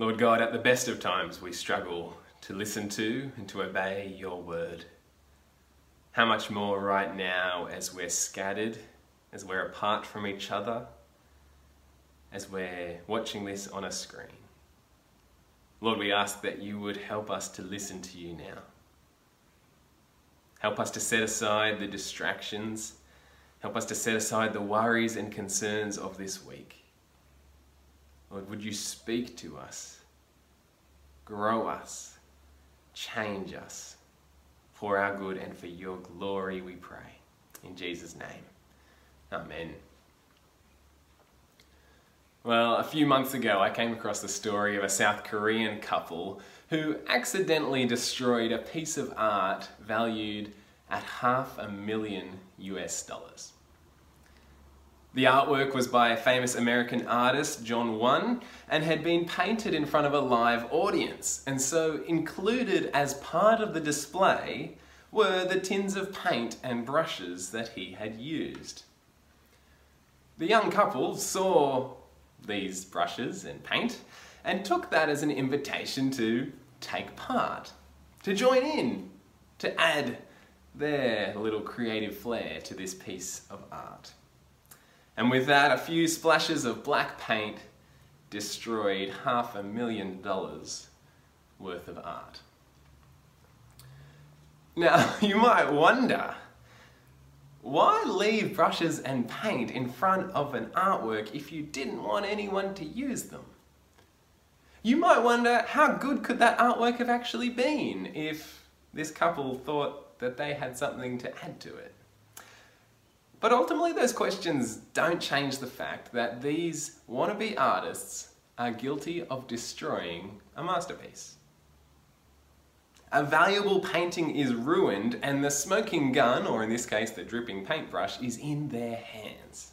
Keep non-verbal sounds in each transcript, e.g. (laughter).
Lord God, at the best of times we struggle to listen to and to obey your word. How much more right now as we're scattered, as we're apart from each other, as we're watching this on a screen. Lord, we ask that you would help us to listen to you now. Help us to set aside the distractions. Help us to set aside the worries and concerns of this week. Lord, would you speak to us, grow us, change us for our good and for your glory, we pray. In Jesus' name. Amen. Well, a few months ago, I came across the story of a South Korean couple who accidentally destroyed a piece of art valued at half a million US dollars. The artwork was by a famous American artist, JonOne, and had been painted in front of a live audience. And so included as part of the display were the tins of paint and brushes that he had used. The young couple saw these brushes and paint and took that as an invitation to take part, to join in, to add their little creative flair to this piece of art. And with that, a few splashes of black paint destroyed half a million dollars worth of art. Now, (laughs) you might wonder, why leave brushes and paint in front of an artwork if you didn't want anyone to use them? You might wonder, how good could that artwork have actually been if this couple thought that they had something to add to it? But ultimately, those questions don't change the fact that these wannabe artists are guilty of destroying a masterpiece. A valuable painting is ruined and the smoking gun, or in this case the dripping paintbrush, is in their hands.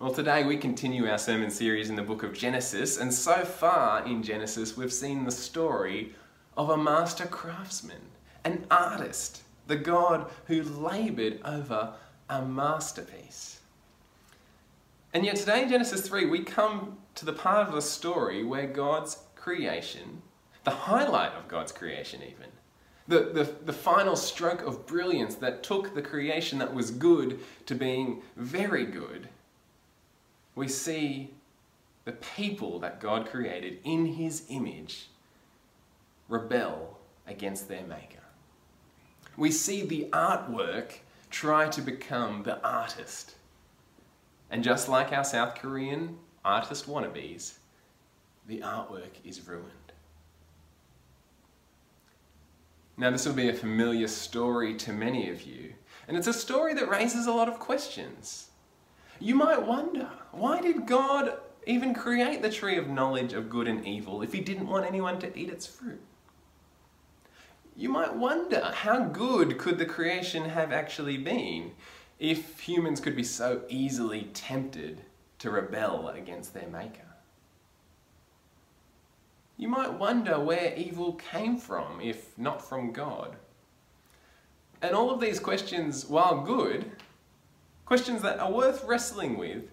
Well, today we continue our sermon series in the book of Genesis, and so far in Genesis we've seen the story of a master craftsman, an artist, the God who laboured over a masterpiece. And yet today in Genesis 3 we come to the part of the story where God's creation the highlight of God's creation, even. The, the, the final stroke of brilliance that took the creation that was good to being very good. We see the people that God created in His image rebel against their Maker. We see the artwork try to become the artist. And just like our South Korean artist wannabes, the artwork is ruined. Now, this will be a familiar story to many of you, and it's a story that raises a lot of questions. You might wonder, why did God even create the tree of knowledge of good and evil if he didn't want anyone to eat its fruit? You might wonder, how good could the creation have actually been if humans could be so easily tempted to rebel against their maker? You might wonder where evil came from, if not from God. And all of these questions, while good, questions that are worth wrestling with,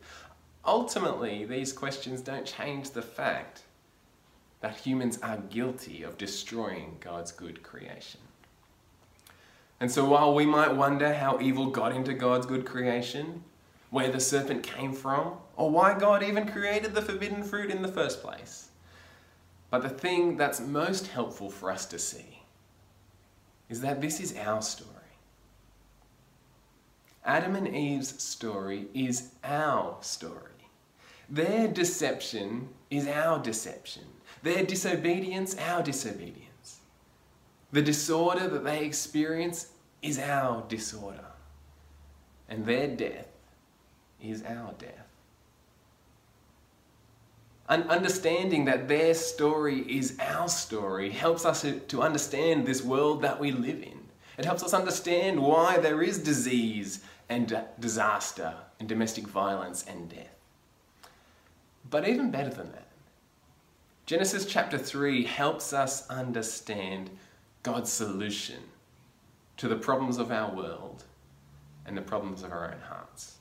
ultimately these questions don't change the fact that humans are guilty of destroying God's good creation. And so while we might wonder how evil got into God's good creation, where the serpent came from, or why God even created the forbidden fruit in the first place, but the thing that's most helpful for us to see is that this is our story. Adam and Eve's story is our story. Their deception is our deception. Their disobedience, our disobedience. The disorder that they experience is our disorder. And their death is our death and understanding that their story is our story helps us to understand this world that we live in. It helps us understand why there is disease and disaster and domestic violence and death. But even better than that, Genesis chapter 3 helps us understand God's solution to the problems of our world and the problems of our own hearts.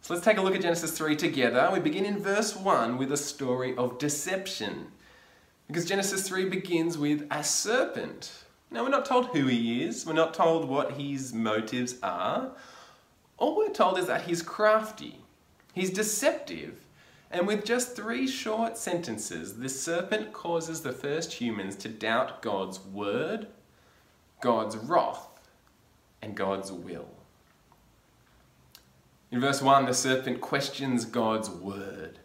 So let's take a look at Genesis 3 together. We begin in verse 1 with a story of deception. Because Genesis 3 begins with a serpent. Now, we're not told who he is, we're not told what his motives are. All we're told is that he's crafty, he's deceptive, and with just three short sentences, the serpent causes the first humans to doubt God's word, God's wrath, and God's will. In verse 1, the serpent questions God's word.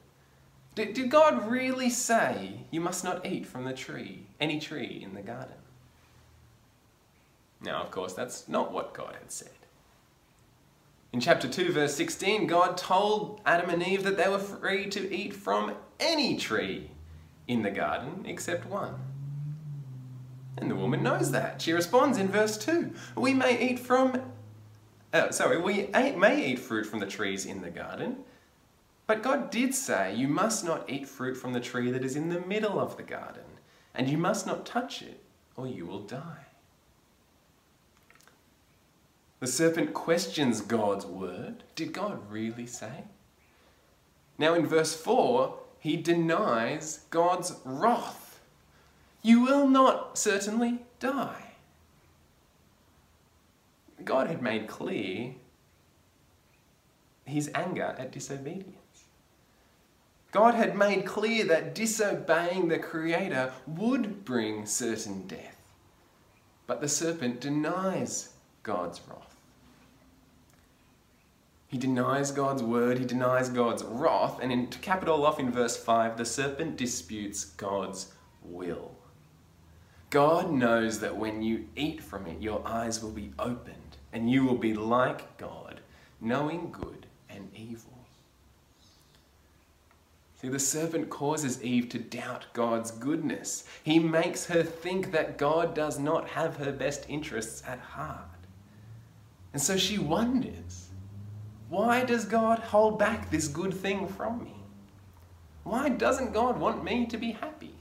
Did, did God really say you must not eat from the tree, any tree in the garden? Now, of course, that's not what God had said. In chapter 2, verse 16, God told Adam and Eve that they were free to eat from any tree in the garden except one. And the woman knows that. She responds in verse 2 We may eat from, uh, sorry, we may eat fruit from the trees in the garden, but God did say, You must not eat fruit from the tree that is in the middle of the garden, and you must not touch it, or you will die. The serpent questions God's word. Did God really say? Now, in verse 4, he denies God's wrath. You will not certainly die. God had made clear his anger at disobedience. God had made clear that disobeying the Creator would bring certain death. But the serpent denies God's wrath. He denies God's word, he denies God's wrath, and in, to cap it all off in verse 5, the serpent disputes God's will. God knows that when you eat from it, your eyes will be opened, and you will be like God, knowing good and evil. See, the serpent causes Eve to doubt God's goodness. He makes her think that God does not have her best interests at heart. And so she wonders why does God hold back this good thing from me? Why doesn't God want me to be happy?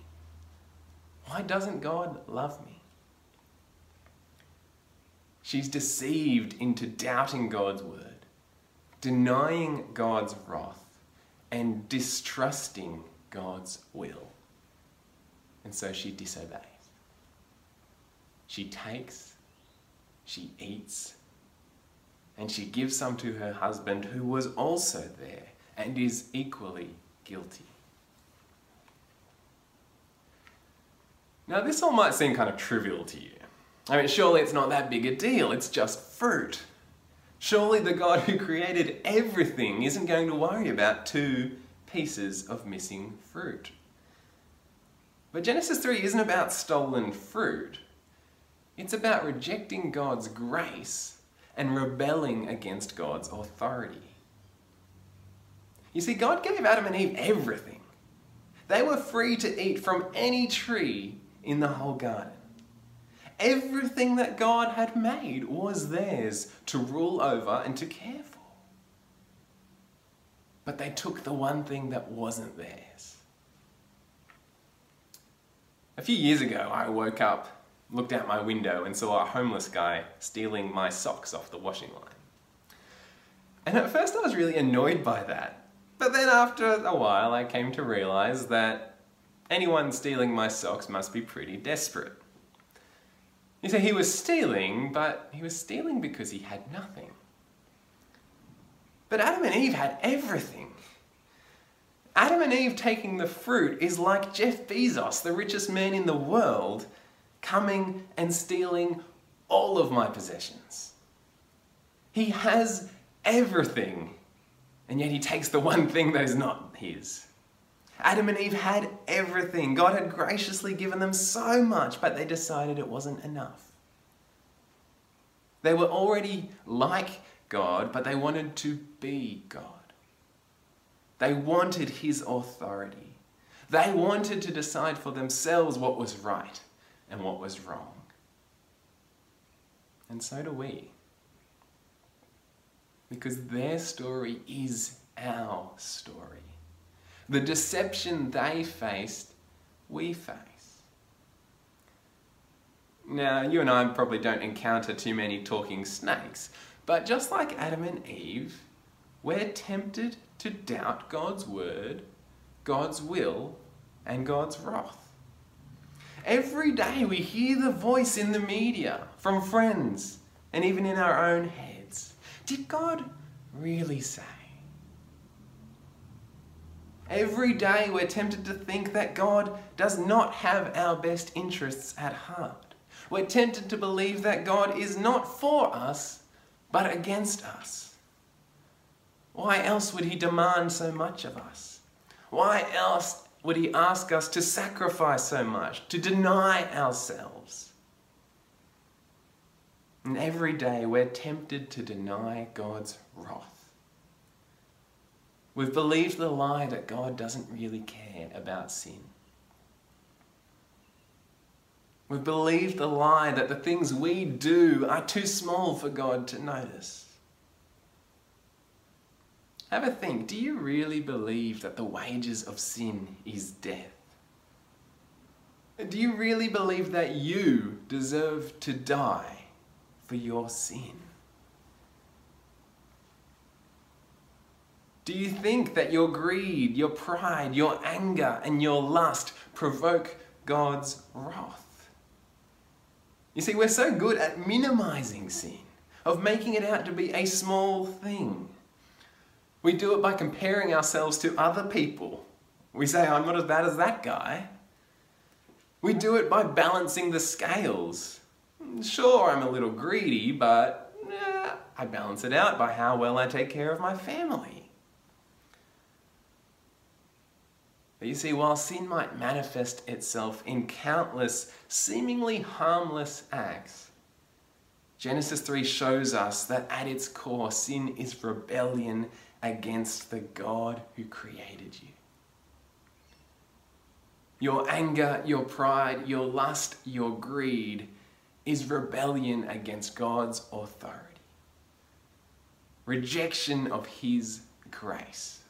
Why doesn't God love me? She's deceived into doubting God's word, denying God's wrath and distrusting God's will. And so she disobeys. She takes, she eats, and she gives some to her husband who was also there and is equally guilty. Now, this all might seem kind of trivial to you. I mean, surely it's not that big a deal, it's just fruit. Surely the God who created everything isn't going to worry about two pieces of missing fruit. But Genesis 3 isn't about stolen fruit. It's about rejecting God's grace and rebelling against God's authority. You see, God gave Adam and Eve everything. They were free to eat from any tree in the whole garden. Everything that God had made was theirs to rule over and to care for. But they took the one thing that wasn't theirs. A few years ago, I woke up, looked out my window, and saw a homeless guy stealing my socks off the washing line. And at first, I was really annoyed by that. But then, after a while, I came to realize that anyone stealing my socks must be pretty desperate. You see, he was stealing, but he was stealing because he had nothing. But Adam and Eve had everything. Adam and Eve taking the fruit is like Jeff Bezos, the richest man in the world, coming and stealing all of my possessions. He has everything, and yet he takes the one thing that is not his. Adam and Eve had everything. God had graciously given them so much, but they decided it wasn't enough. They were already like God, but they wanted to be God. They wanted His authority. They wanted to decide for themselves what was right and what was wrong. And so do we. Because their story is our story. The deception they faced, we face. Now, you and I probably don't encounter too many talking snakes, but just like Adam and Eve, we're tempted to doubt God's word, God's will, and God's wrath. Every day we hear the voice in the media, from friends, and even in our own heads. Did God really say? Every day we're tempted to think that God does not have our best interests at heart. We're tempted to believe that God is not for us, but against us. Why else would He demand so much of us? Why else would He ask us to sacrifice so much, to deny ourselves? And every day we're tempted to deny God's wrath. We've believed the lie that God doesn't really care about sin. We've believed the lie that the things we do are too small for God to notice. Have a think do you really believe that the wages of sin is death? Do you really believe that you deserve to die for your sin? Do you think that your greed, your pride, your anger, and your lust provoke God's wrath? You see, we're so good at minimizing sin, of making it out to be a small thing. We do it by comparing ourselves to other people. We say, I'm not as bad as that guy. We do it by balancing the scales. Sure, I'm a little greedy, but eh, I balance it out by how well I take care of my family. But you see, while sin might manifest itself in countless, seemingly harmless acts, Genesis 3 shows us that at its core, sin is rebellion against the God who created you. Your anger, your pride, your lust, your greed is rebellion against God's authority, rejection of His grace.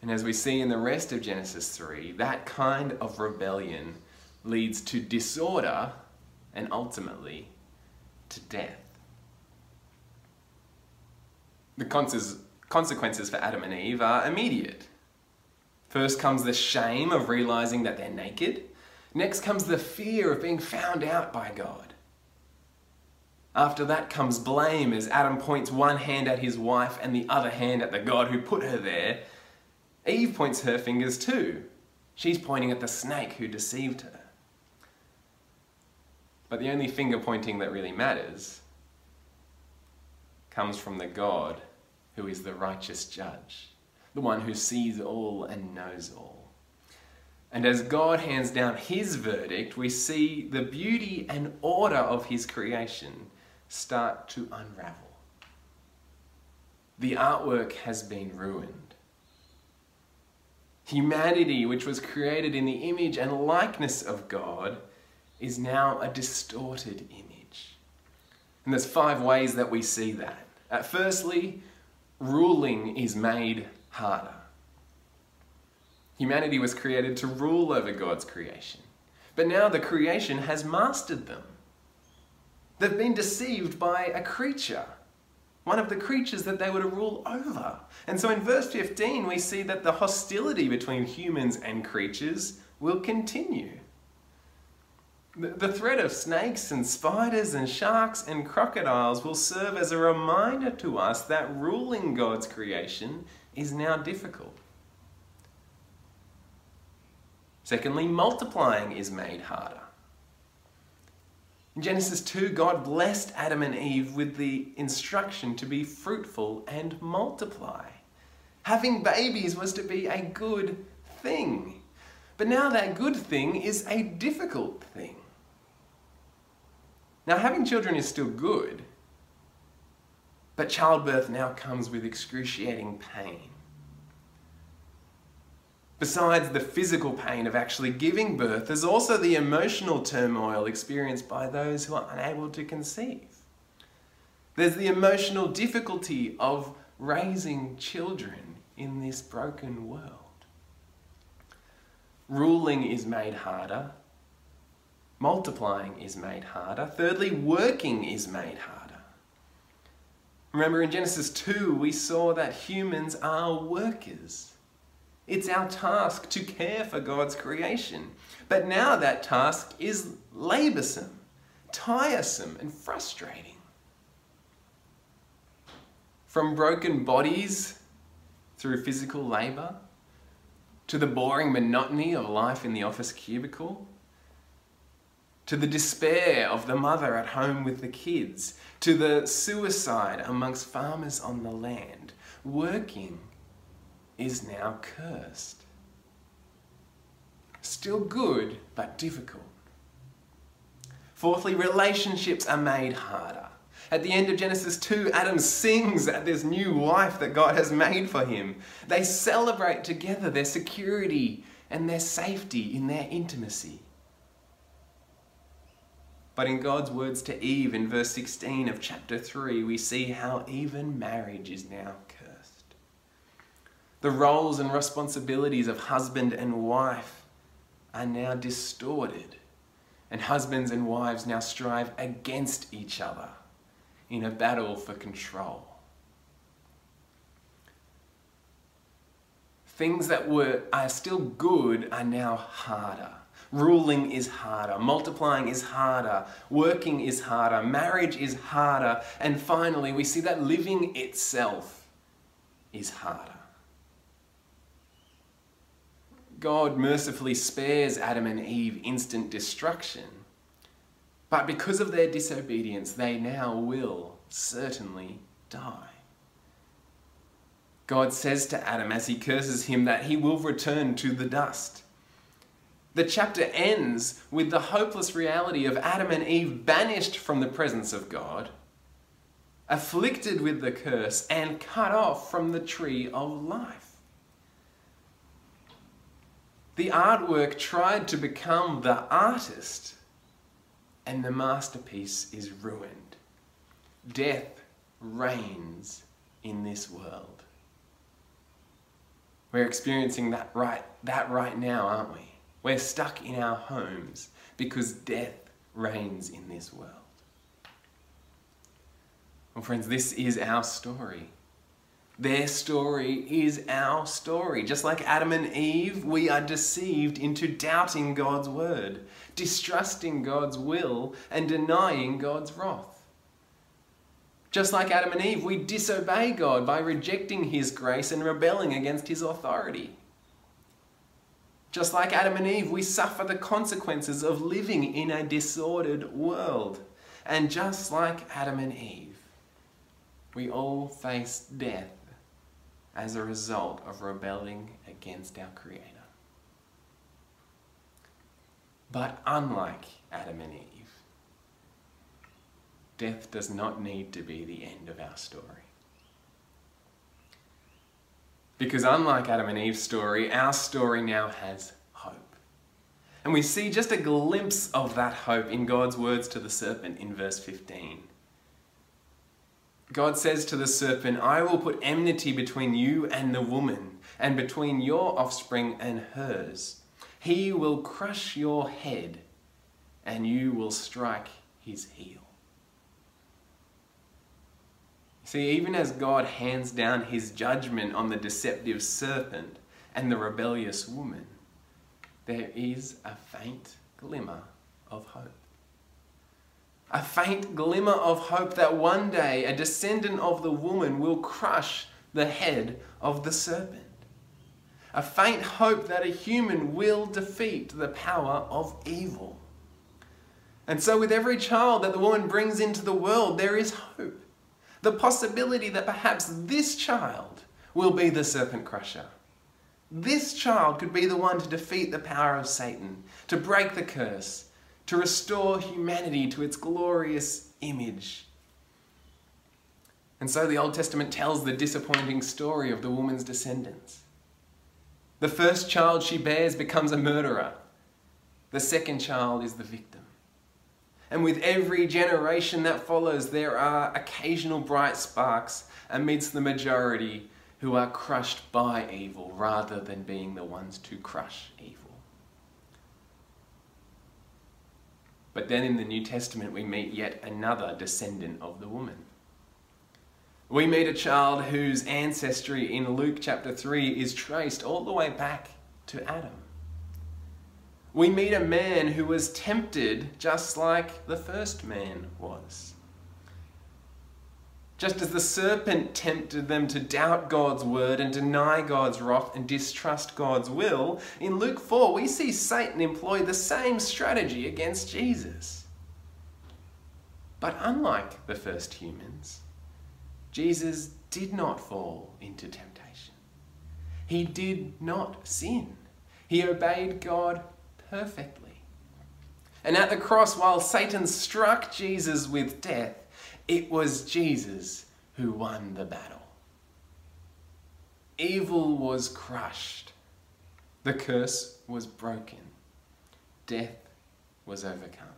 And as we see in the rest of Genesis 3, that kind of rebellion leads to disorder and ultimately to death. The consequences for Adam and Eve are immediate. First comes the shame of realizing that they're naked. Next comes the fear of being found out by God. After that comes blame as Adam points one hand at his wife and the other hand at the God who put her there Eve points her fingers too. She's pointing at the snake who deceived her. But the only finger pointing that really matters comes from the God who is the righteous judge, the one who sees all and knows all. And as God hands down his verdict, we see the beauty and order of his creation start to unravel. The artwork has been ruined. Humanity, which was created in the image and likeness of God, is now a distorted image. And there's five ways that we see that. Uh, firstly, ruling is made harder. Humanity was created to rule over God's creation. But now the creation has mastered them. They've been deceived by a creature one of the creatures that they were to rule over. And so in verse 15, we see that the hostility between humans and creatures will continue. The threat of snakes and spiders and sharks and crocodiles will serve as a reminder to us that ruling God's creation is now difficult. Secondly, multiplying is made harder. In Genesis 2, God blessed Adam and Eve with the instruction to be fruitful and multiply. Having babies was to be a good thing. But now that good thing is a difficult thing. Now, having children is still good, but childbirth now comes with excruciating pain. Besides the physical pain of actually giving birth, there's also the emotional turmoil experienced by those who are unable to conceive. There's the emotional difficulty of raising children in this broken world. Ruling is made harder. Multiplying is made harder. Thirdly, working is made harder. Remember in Genesis 2, we saw that humans are workers. It's our task to care for God's creation. But now that task is laborsome, tiresome, and frustrating. From broken bodies through physical labour, to the boring monotony of life in the office cubicle, to the despair of the mother at home with the kids, to the suicide amongst farmers on the land. Working is now cursed. Still good, but difficult. Fourthly, relationships are made harder. At the end of Genesis 2, Adam sings at this new wife that God has made for him. They celebrate together their security and their safety in their intimacy. But in God's words to Eve in verse 16 of chapter 3, we see how even marriage is now cursed. The roles and responsibilities of husband and wife are now distorted, and husbands and wives now strive against each other in a battle for control. Things that were are still good are now harder. Ruling is harder, multiplying is harder, working is harder, marriage is harder, and finally we see that living itself is harder. God mercifully spares Adam and Eve instant destruction, but because of their disobedience, they now will certainly die. God says to Adam as he curses him that he will return to the dust. The chapter ends with the hopeless reality of Adam and Eve banished from the presence of God, afflicted with the curse, and cut off from the tree of life. The artwork tried to become the artist, and the masterpiece is ruined. Death reigns in this world. We're experiencing that right, that right now, aren't we? We're stuck in our homes because death reigns in this world. Well, friends, this is our story. Their story is our story. Just like Adam and Eve, we are deceived into doubting God's word, distrusting God's will, and denying God's wrath. Just like Adam and Eve, we disobey God by rejecting His grace and rebelling against His authority. Just like Adam and Eve, we suffer the consequences of living in a disordered world. And just like Adam and Eve, we all face death as a result of rebelling against our Creator. But unlike Adam and Eve, death does not need to be the end of our story. Because unlike Adam and Eve's story, our story now has hope. And we see just a glimpse of that hope in God's words to the serpent in verse 15. God says to the serpent, I will put enmity between you and the woman, and between your offspring and hers. He will crush your head, and you will strike his heel. See, even as God hands down his judgment on the deceptive serpent and the rebellious woman, there is a faint glimmer of hope. A faint glimmer of hope that one day a descendant of the woman will crush the head of the serpent. A faint hope that a human will defeat the power of evil. And so, with every child that the woman brings into the world, there is hope the possibility that perhaps this child will be the serpent crusher. This child could be the one to defeat the power of Satan, to break the curse, to restore humanity to its glorious image. And so the Old Testament tells the disappointing story of the woman's descendants. The first child she bears becomes a murderer. The second child is the victim. And with every generation that follows, there are occasional bright sparks amidst the majority who are crushed by evil rather than being the ones to crush evil. But then in the New Testament, we meet yet another descendant of the woman. We meet a child whose ancestry in Luke chapter 3 is traced all the way back to Adam. We meet a man who was tempted just like the first man was. Just as the serpent tempted them to doubt God's word and deny God's wrath and distrust God's will, in Luke 4 we see Satan employ the same strategy against Jesus. But unlike the first humans, Jesus did not fall into temptation. He did not sin. He obeyed God perfectly. And at the cross, while Satan struck Jesus with death, it was Jesus who won the battle. Evil was crushed. The curse was broken. Death was overcome.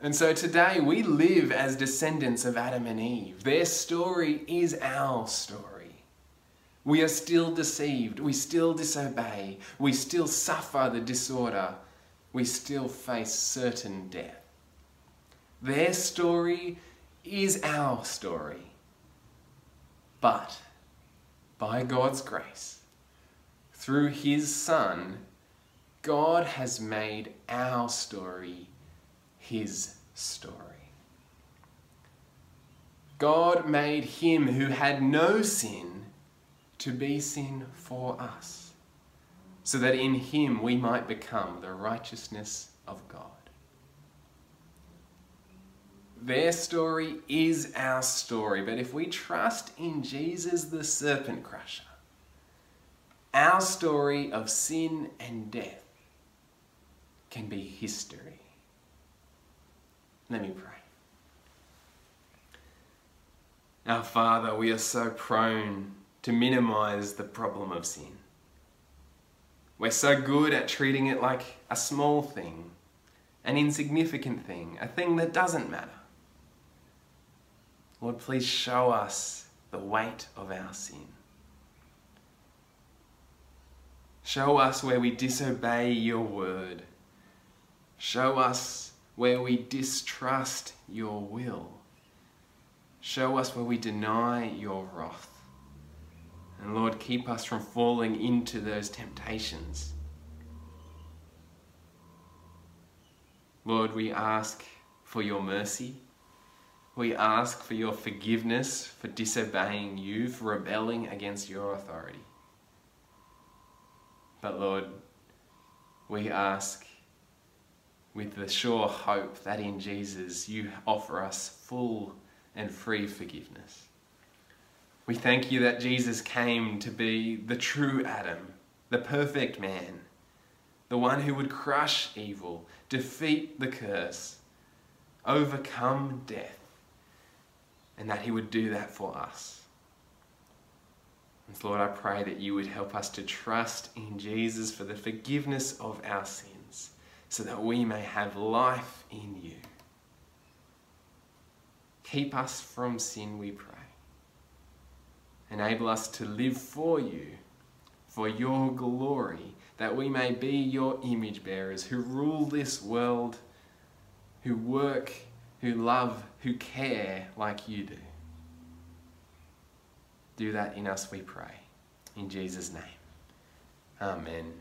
And so today we live as descendants of Adam and Eve. Their story is our story. We are still deceived. We still disobey. We still suffer the disorder. We still face certain death. Their story is our story. But by God's grace, through His Son, God has made our story His story. God made Him who had no sin to be sin for us, so that in Him we might become the righteousness of God. Their story is our story, but if we trust in Jesus the serpent crusher, our story of sin and death can be history. Let me pray. Our Father, we are so prone to minimize the problem of sin. We're so good at treating it like a small thing, an insignificant thing, a thing that doesn't matter. Lord, please show us the weight of our sin. Show us where we disobey your word. Show us where we distrust your will. Show us where we deny your wrath. And Lord, keep us from falling into those temptations. Lord, we ask for your mercy. We ask for your forgiveness for disobeying you, for rebelling against your authority. But Lord, we ask with the sure hope that in Jesus you offer us full and free forgiveness. We thank you that Jesus came to be the true Adam, the perfect man, the one who would crush evil, defeat the curse, overcome death, and that he would do that for us. And Lord, I pray that you would help us to trust in Jesus for the forgiveness of our sins, so that we may have life in you. Keep us from sin, we pray. Enable us to live for you, for your glory, that we may be your image bearers who rule this world, who work, who love, who care like you do. Do that in us, we pray. In Jesus' name. Amen.